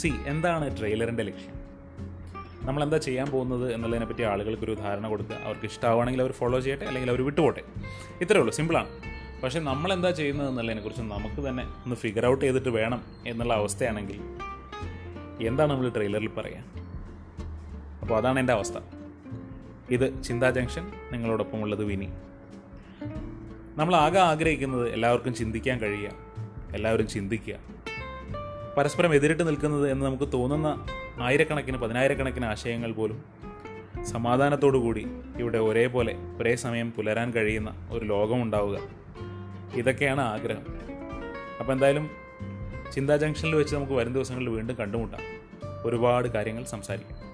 C എന്താണ് ട്രെയിലറിന്റെ ലക്ഷ്യം? നമ്മൾ എന്താ ചെയ്യാൻ പോകുന്നത് എന്നുള്ളതിനെ പറ്റി ആളുകൾക്ക് ഒരു ധാരണ കൊടുക്കുക. അവർക്ക് ഇഷ്ടമാണെങ്കിൽ അവർ ഫോളോ ചെയ്യട്ടെ അല്ലെങ്കിൽ അവർ വിട്ടുപോട്ടെ. ഇത്രയേ ഉള്ളൂ സിമ്പിളാണ് പക്ഷേ നമ്മൾ എന്താ ചെയ്യുന്നത് എന്നുള്ളതിനെക്കുറിച്ച് നമുക്ക് തന്നെ ഒന്ന് ഫിഗർ ഔട്ട് ചെയ്തിട്ട് വേണം എന്നുള്ള അവസ്ഥയാണെങ്കിൽ എന്താണ് നമ്മൾ ട്രെയിലറിൽ പറയുക അപ്പോൾ അതാണ് എന്റെ അവസ്ഥ. ഇത് ചിന്താ ജംഗ്ഷൻ നിങ്ങളോടൊപ്പം ഉള്ളത് വിനി. നമ്മൾ ആകെ ആഗ്രഹിക്കുന്നത് എല്ലാവർക്കും ചിന്തിക്കാൻ കഴിയുക എല്ലാവരും ചിന്തിക്കുക. പരസ്പരം എതിരിട്ട് നിൽക്കുന്നത് എന്ന് നമുക്ക് തോന്നുന്ന ആയിരക്കണക്കിന് പതിനായിരക്കണക്കിന് ആശയങ്ങൾ പോലും സമാധാനത്തോടു കൂടി ഇവിടെ ഒരേപോലെ ഒരേ സമയം പുലരാൻ കഴിയുന്ന ഒരു ലോകമുണ്ടാവുക ഇതൊക്കെയാണ് ആഗ്രഹം. അപ്പോൾ എന്തായാലും ചിന്താ ജംഗ്ഷനിൽ വെച്ച് നമുക്ക് വരും ദിവസങ്ങളിൽ വീണ്ടും കണ്ടുമുട്ടാം. ഒരുപാട് കാര്യങ്ങൾ സംസാരിക്കാം.